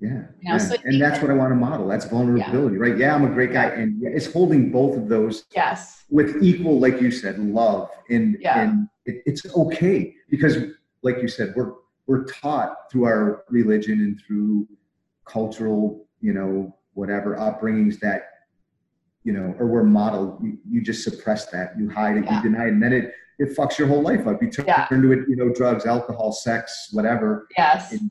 Yeah. You know, yeah. So and that's that, what I want to model. That's vulnerability, yeah. right? Yeah, I'm a great guy. And it's holding both of those yes. with equal, like you said, love. And, yeah. and it, it's okay because, like you said, we're, we're taught through our religion and through cultural, you know, whatever upbringings that, you know, or we're modeled. You, you just suppress that, you hide it, yeah. you deny it, and then it, it fucks your whole life up. You turn yeah. into it, you know, drugs, alcohol, sex, whatever. Yes. And,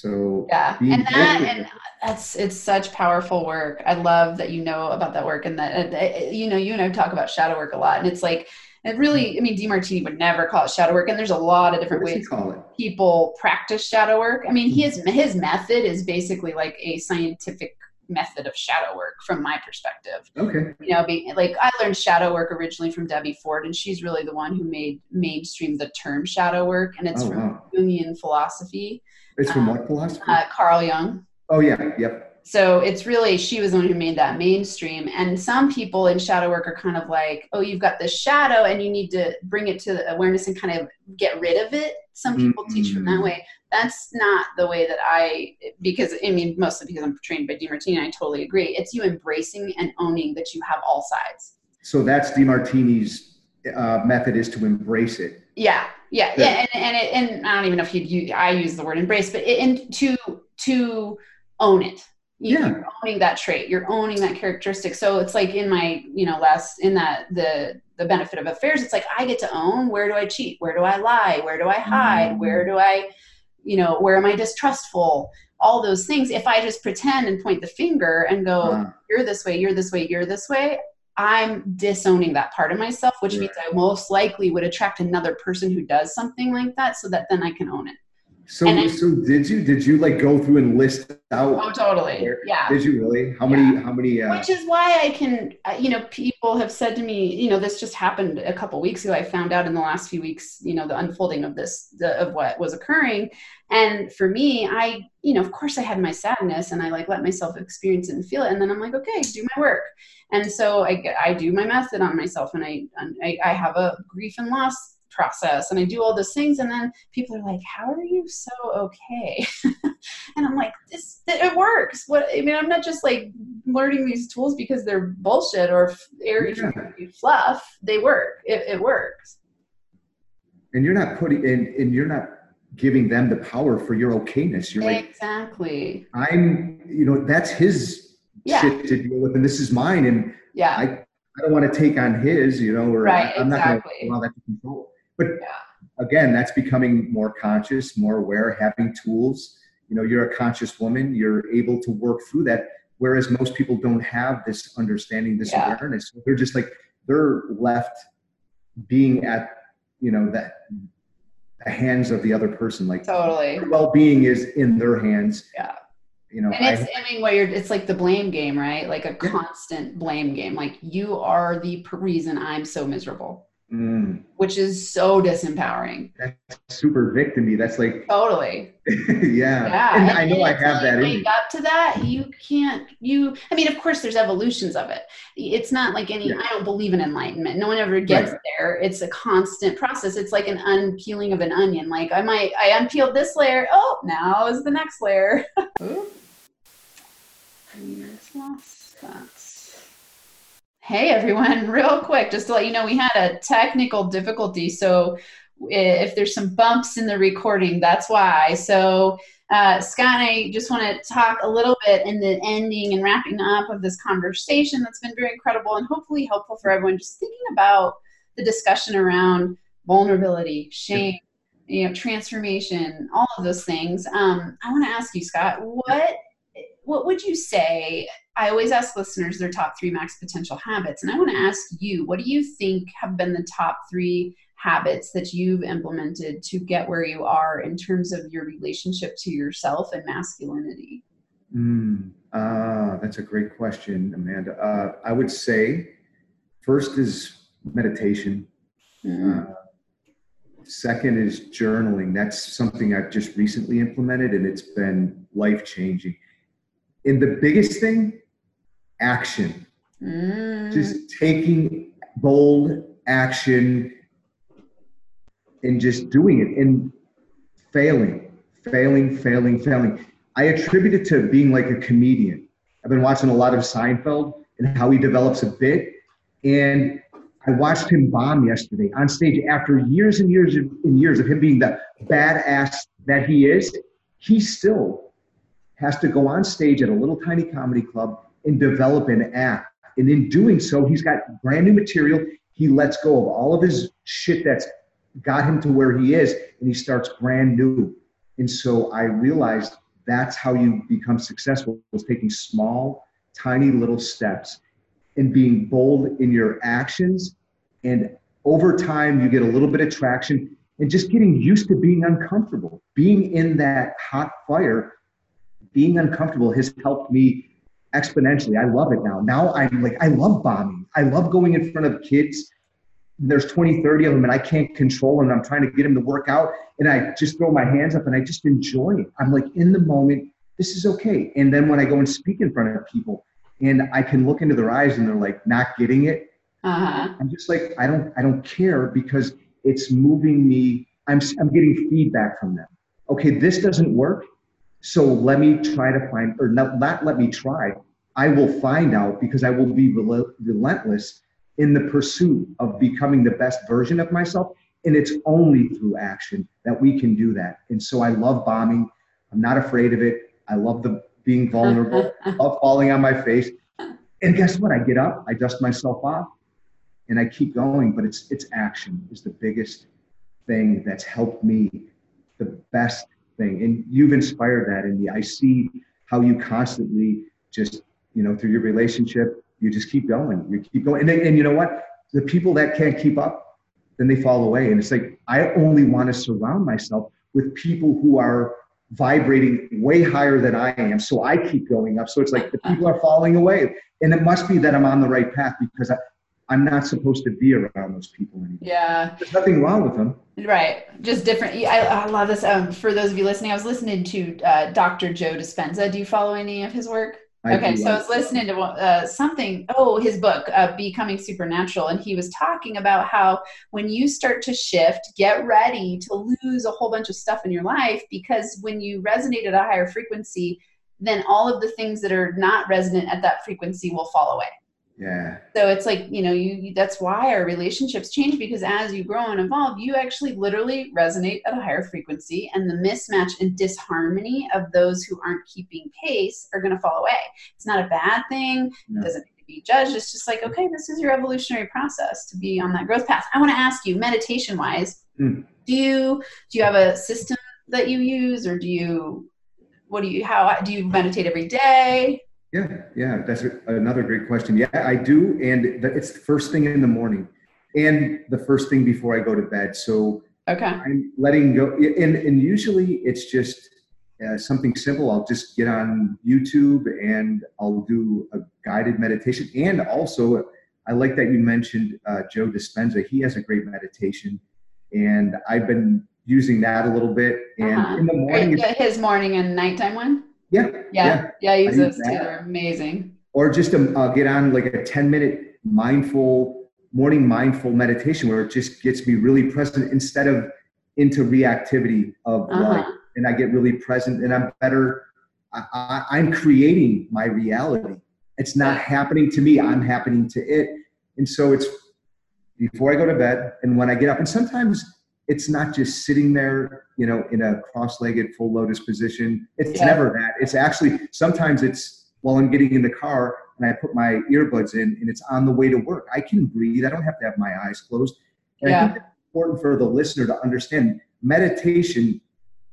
so yeah, and that and that's it's such powerful work. I love that you know about that work and that uh, you know you and I talk about shadow work a lot, and it's like it really. I mean, Demartini would never call it shadow work, and there's a lot of different ways people practice shadow work. I mean, his mm-hmm. his method is basically like a scientific method of shadow work from my perspective. Okay. You know, be, like I learned shadow work originally from Debbie Ford, and she's really the one who made mainstream the term shadow work, and it's oh, from wow. Jungian philosophy. It's from um, what philosophy? Uh, Carl Jung. Oh yeah, yep. So it's really she was the one who made that mainstream. And some people in shadow work are kind of like, oh, you've got this shadow, and you need to bring it to awareness and kind of get rid of it. Some people mm-hmm. teach from that mm-hmm. way. That's not the way that I, because I mean, mostly because I'm trained by Demartini, I totally agree. It's you embracing and owning that you have all sides. So that's Demartini's uh, method is to embrace it. Yeah, yeah, yeah, and and, it, and I don't even know if you I use the word embrace, but it, and to to own it. You, yeah. You're owning that trait. You're owning that characteristic. So it's like in my you know last in that the the benefit of affairs. It's like I get to own. Where do I cheat? Where do I lie? Where do I hide? Mm-hmm. Where do I, you know, where am I distrustful? All those things. If I just pretend and point the finger and go, "You're this way. You're this way. You're this way," I'm disowning that part of myself, which means I most likely would attract another person who does something like that so that then I can own it. So, I, so did you did you like go through and list out? Oh, totally. Where, yeah. Did you really? How many? How many? Uh, Which is why I can. Uh, you know, people have said to me, you know, this just happened a couple weeks ago. I found out in the last few weeks, you know, the unfolding of this, the, of what was occurring, and for me, I, you know, of course, I had my sadness, and I like let myself experience it and feel it, and then I'm like, okay, do my work, and so I I do my method on myself, and I I, I have a grief and loss process and I do all those things. And then people are like, how are you so okay? and I'm like, this, it works. What, I mean, I'm not just like learning these tools because they're bullshit or airy yeah. fluff. They work. It, it works. And you're not putting, and, and you're not giving them the power for your okayness. You're like, exactly. I'm, you know, that's his Yeah. shit to deal with, and this is mine, and Yeah. I, I don't want to take on his, you know, or Right, I, am not going to allow that to control. But Yeah. again, that's becoming more conscious, more aware, having tools. You know, you're a conscious woman. You're able to work through that, whereas most people don't have this understanding, this Yeah. awareness. They're just like they're left being at, you know, that the hands of the other person. Like Totally. well-being is in their hands. Yeah. You know, And it's, I, I mean, what you're, it's like the blame game, right? Like a constant blame game. Like you are the reason I'm so miserable, mm, which is so disempowering. that's super victimy. That's like, Totally. yeah. Yeah. And I know I have that Wake up to that, you can't. You. I mean, of course, there's evolutions of it. It's not like any. Yeah. I don't believe in enlightenment. No one ever gets there. It's a constant process. It's like an unpeeling of an onion. Like I might, I unpeeled this layer. Oh, now is the next layer. I just lost that. Hey everyone, real quick, just to let you know, we had a technical difficulty. So if there's some bumps in the recording, that's why. So uh, Scott and I just want to talk a little bit in the ending and wrapping up of this conversation that's been very incredible and hopefully helpful for everyone. Just thinking about the discussion around vulnerability, shame, you know, transformation, all of those things. Um, I want to ask you, Scott, what what would you say? I always ask listeners their top three max potential habits, and I want to ask you, what do you think have been the top three habits that you've implemented to get where you are in terms of your relationship to yourself and masculinity? Mm, ah, that's a great question, Amanda. Uh, I would say first is meditation. Mm. Uh, second is journaling. That's something I've just recently implemented, and it's been life changing. And the biggest thing, action. Mm. Just taking bold action and just doing it and failing, failing, failing, failing. I attribute it to being like a comedian. I've been watching a lot of Seinfeld and how he develops a bit. And I watched him bomb yesterday on stage after years and years and years of him being the badass that he is. He still has to go on stage at a little tiny comedy club and develop an app. And in doing so, he's got brand new material. He lets go of all of his shit that's got him to where he is, and he starts brand new. And so I realized that's how you become successful was taking small, tiny little steps and being bold in your actions. And over time, you get a little bit of traction and just getting used to being uncomfortable. Being in that hot fire, being uncomfortable has helped me exponentially. I love it now. Now I'm like, I love bombing. I love going in front of kids. There's 20, 30 of them, and I can't control them. I'm trying to get them to work out, and I just throw my hands up and I just enjoy it. I'm like in the moment. This is okay. And then when I go and speak in front of people, and I can look into their eyes and they're like not getting it, Uh-huh. I'm just like I don't I don't care because it's moving me. I'm I'm getting feedback from them. Okay, this doesn't work, so let me try to find or not, not let me try. I will find out because I will be rel- relentless in the pursuit of becoming the best version of myself. And it's only through action that we can do that. And so I love bombing. I'm not afraid of it. I love the being vulnerable. Love falling on my face. And guess what? I get up, I dust myself off, and I keep going. But it's it's action is the biggest thing that's helped me, the best thing. And you've inspired that in me. I see how you constantly just, you know, through your relationship, you just keep going. You keep going. And then, and you know what? The people that can't keep up, then they fall away. And it's like I only want to surround myself with people who are vibrating way higher than I am. So I keep going up. So it's like the people are falling away. And it must be that I'm on the right path because I, I'm not supposed to be around those people anymore. Yeah. There's nothing wrong with them. Right. Just different. I, I love this. Um, for those of you listening, I was listening to uh, Dr. Joe Dispenza. Do you follow any of his work? I okay, so I was listening to uh, something. Oh, his book, uh, Becoming Supernatural, and he was talking about how when you start to shift, get ready to lose a whole bunch of stuff in your life because when you resonate at a higher frequency, then all of the things that are not resonant at that frequency will fall away. Yeah. So it's like, you know, you that's why our relationships change because as you grow and evolve, you actually literally resonate at a higher frequency and the mismatch and disharmony of those who aren't keeping pace are going to fall away. It's not a bad thing. No. It doesn't need to be judged. It's just like, okay, this is your evolutionary process to be on that growth path. I want to ask you, meditation wise, Mm. do you do you have a system that you use or do you what do you how do you meditate every day? Yeah, yeah, that's another great question. Yeah, I do, and it's the first thing in the morning, and the first thing before I go to bed. So Okay. I'm letting go, and and usually it's just uh, something simple. I'll just get on YouTube and I'll do a guided meditation, and also I like that you mentioned uh, Joe Dispenza. He has a great meditation, and I've been using that a little bit. And Uh-huh. in the morning, his morning and nighttime one? Yeah, Yeah. Yeah, use those too. They're amazing. or just um, uh, get on like a 10 minute mindful morning mindful meditation where it just gets me really present instead of into reactivity of Uh-huh. life and i get really present and i'm better I, I, i'm creating my reality it's not happening to me i'm happening to it and so it's before i go to bed and when i get up and sometimes it's not just sitting there you know in a cross-legged full lotus position it's Yeah. never that it's actually sometimes it's while i'm getting in the car and i put my earbuds in and it's on the way to work i can breathe i don't have to have my eyes closed and i Yeah. think it's important for the listener to understand meditation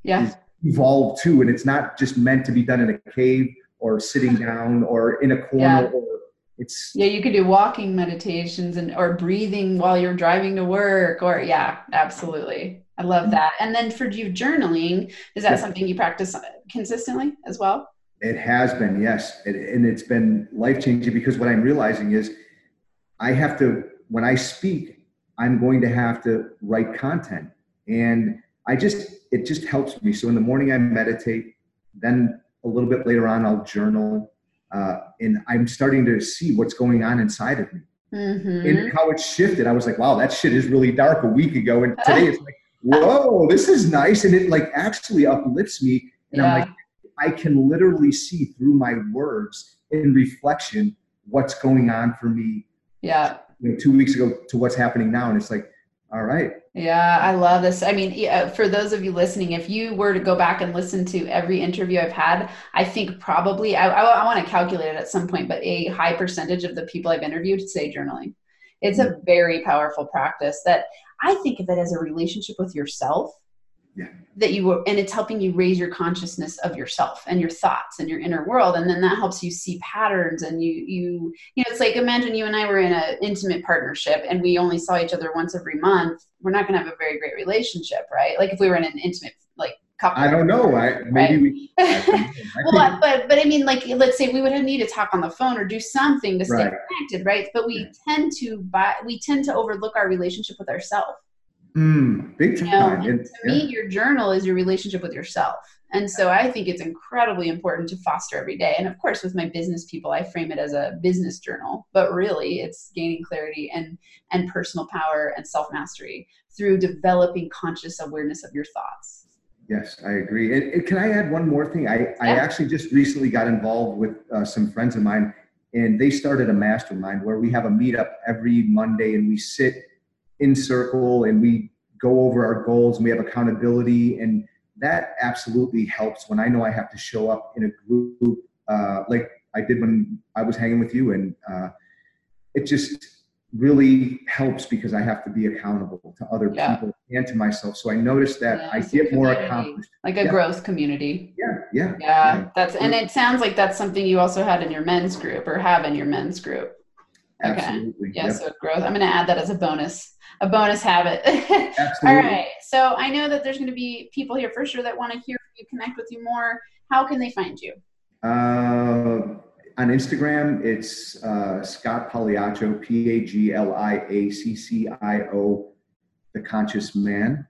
Yeah. evolved too and it's not just meant to be done in a cave or sitting down or in a corner Yeah. or it's Yeah, you could do walking meditations and or breathing while you're driving to work or yeah, absolutely. I love mm-hmm. that. And then for you journaling, is that Yeah. something you practice uh, consistently as well? It has been, yes. It, and it's been life changing because what I'm realizing is I have to, when I speak, I'm going to have to write content. And I just, it just helps me. So in the morning, I meditate. Then a little bit later on, I'll journal. Uh, and I'm starting to see what's going on inside of me Mm-hmm. and how it's shifted. I was like, wow, that shit is really dark a week ago. And today it's like, whoa, this is nice. And it like actually uplifts me. And I'm like, I can literally see through my words in reflection what's going on for me Yeah. you know, two weeks ago to what's happening now. And it's like, all right, Yeah, I love this. I mean, yeah, for those of you listening, if you were to go back and listen to every interview I've had, I think probably, I, I, I want to calculate it at some point, but a high percentage of the people I've interviewed say journaling. It's a hmm. very powerful practice that I think of it as a relationship with yourself. Yeah. That you were, and it's helping you raise your consciousness of yourself and your thoughts and your inner world, and then that helps you see patterns. And you, you, you know, it's like imagine you and I were in an intimate partnership, and we only saw each other once every month. We're not going to have a very great relationship, right? Like if we were in an intimate like couple. I don't know. I maybe we. I know. I well, but but I mean, like, let's say we would have need to talk on the phone or do something to stay Right. connected, right? But we tend to buy, we tend to overlook our relationship with ourselves. Mm, big You know, time. and And- to yeah. me, your journal is your relationship with yourself, and so I think it's incredibly important to foster every day. And of course, with my business people, I frame it as a business journal, but really, it's gaining clarity and and personal power and self mastery through developing conscious awareness of your thoughts. Yes, I agree. And, and can I add one more thing? I, I actually just recently got involved with uh, some friends of mine, and they started a mastermind where we have a meetup every Monday, and we sit in circle and we go over our goals, and we have accountability, and that absolutely helps when I know I have to show up in a group uh, like I did when I was hanging with you, and uh, it just really helps because I have to be accountable to other Yeah. people and to myself. So I notice that Yeah, I get more accomplished. like a Yeah. growth community. Yeah, yeah, Yeah, that's and it sounds like that's something you also had in your men's group or have in your men's group. Okay. absolutely. Yeah, Yep, so growth. I'm going to add that as a bonus, a bonus habit. absolutely. All right. So I know that there's going to be people here for sure that want to hear from you, connect with you more. How can they find you? Uh, on Instagram, it's uh, Scott Pagliaccio, P A G L I A C C I O, The Conscious Man.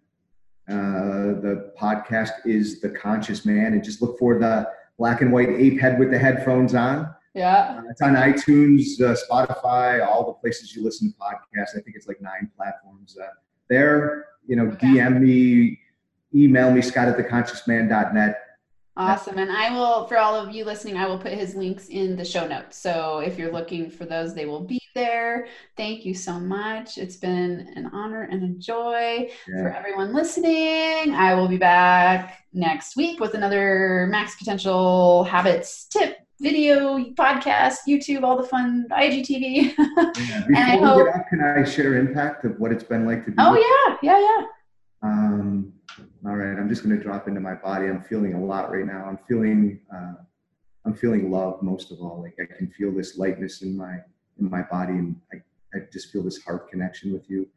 Uh, the podcast is The Conscious Man, and just look for the black and white ape head with the headphones on. Yeah. Uh, it's on iTunes, uh, Spotify, all the places you listen to podcasts. I think it's like nine platforms. Uh, there, you know, Okay. DM me, email me, Scott at theconsciousman.net. Awesome. And I will, for all of you listening, I will put his links in the show notes. So if you're looking for those, they will be there. Thank you so much. It's been an honor and a joy yeah. for everyone listening. I will be back next week with another Max Potential Habits tip video, podcast, YouTube, all the fun, IGTV. yeah, and I hope, out, can I share impact of what it's been like to be? Oh, yeah, yeah, yeah. Um, all right, I'm just going to drop into my body. I'm feeling a lot right now. I'm feeling, uh, I'm feeling love most of all. Like I can feel this lightness in my in my body, and I, I just feel this heart connection with you.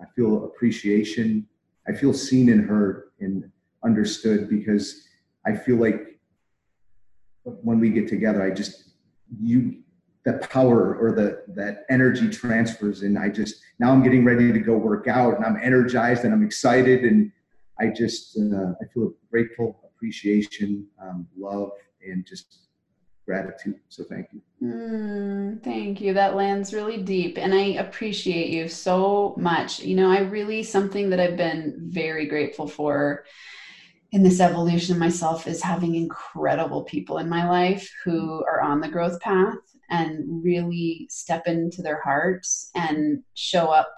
I feel appreciation. I feel seen and heard and understood because I feel like when we get together, I just you the power or the that energy transfers and i just now i'm getting ready to go work out and i'm energized and i'm excited and i just uh, i feel grateful appreciation um, love and just gratitude. So thank you. Mm, thank you. That lands really deep and i appreciate you so much. You know i really something that i've been very grateful for in this evolution of myself is having incredible people in my life who are on the growth path and really step into their hearts and show up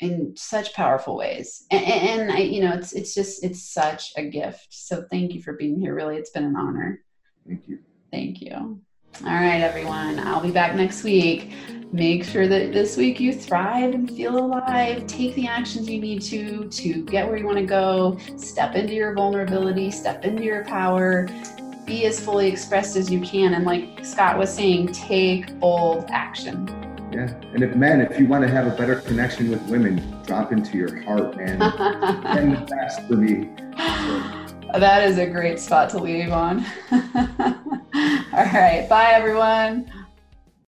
in such powerful ways. And, and, i you know it's it's just it's such a gift. So thank you for being here. Really it's been an honor. Thank you. Thank you all right everyone i'll be back next week make sure that this week you thrive and feel alive take the actions you need to to get where you want to go step into your vulnerability step into your power be as fully expressed as you can. And like Scott was saying, take bold action. Yeah. And if men, if you want to have a better connection with women, drop into your heart, man. and the best for me. That is a great spot to leave on. All right. Bye, everyone.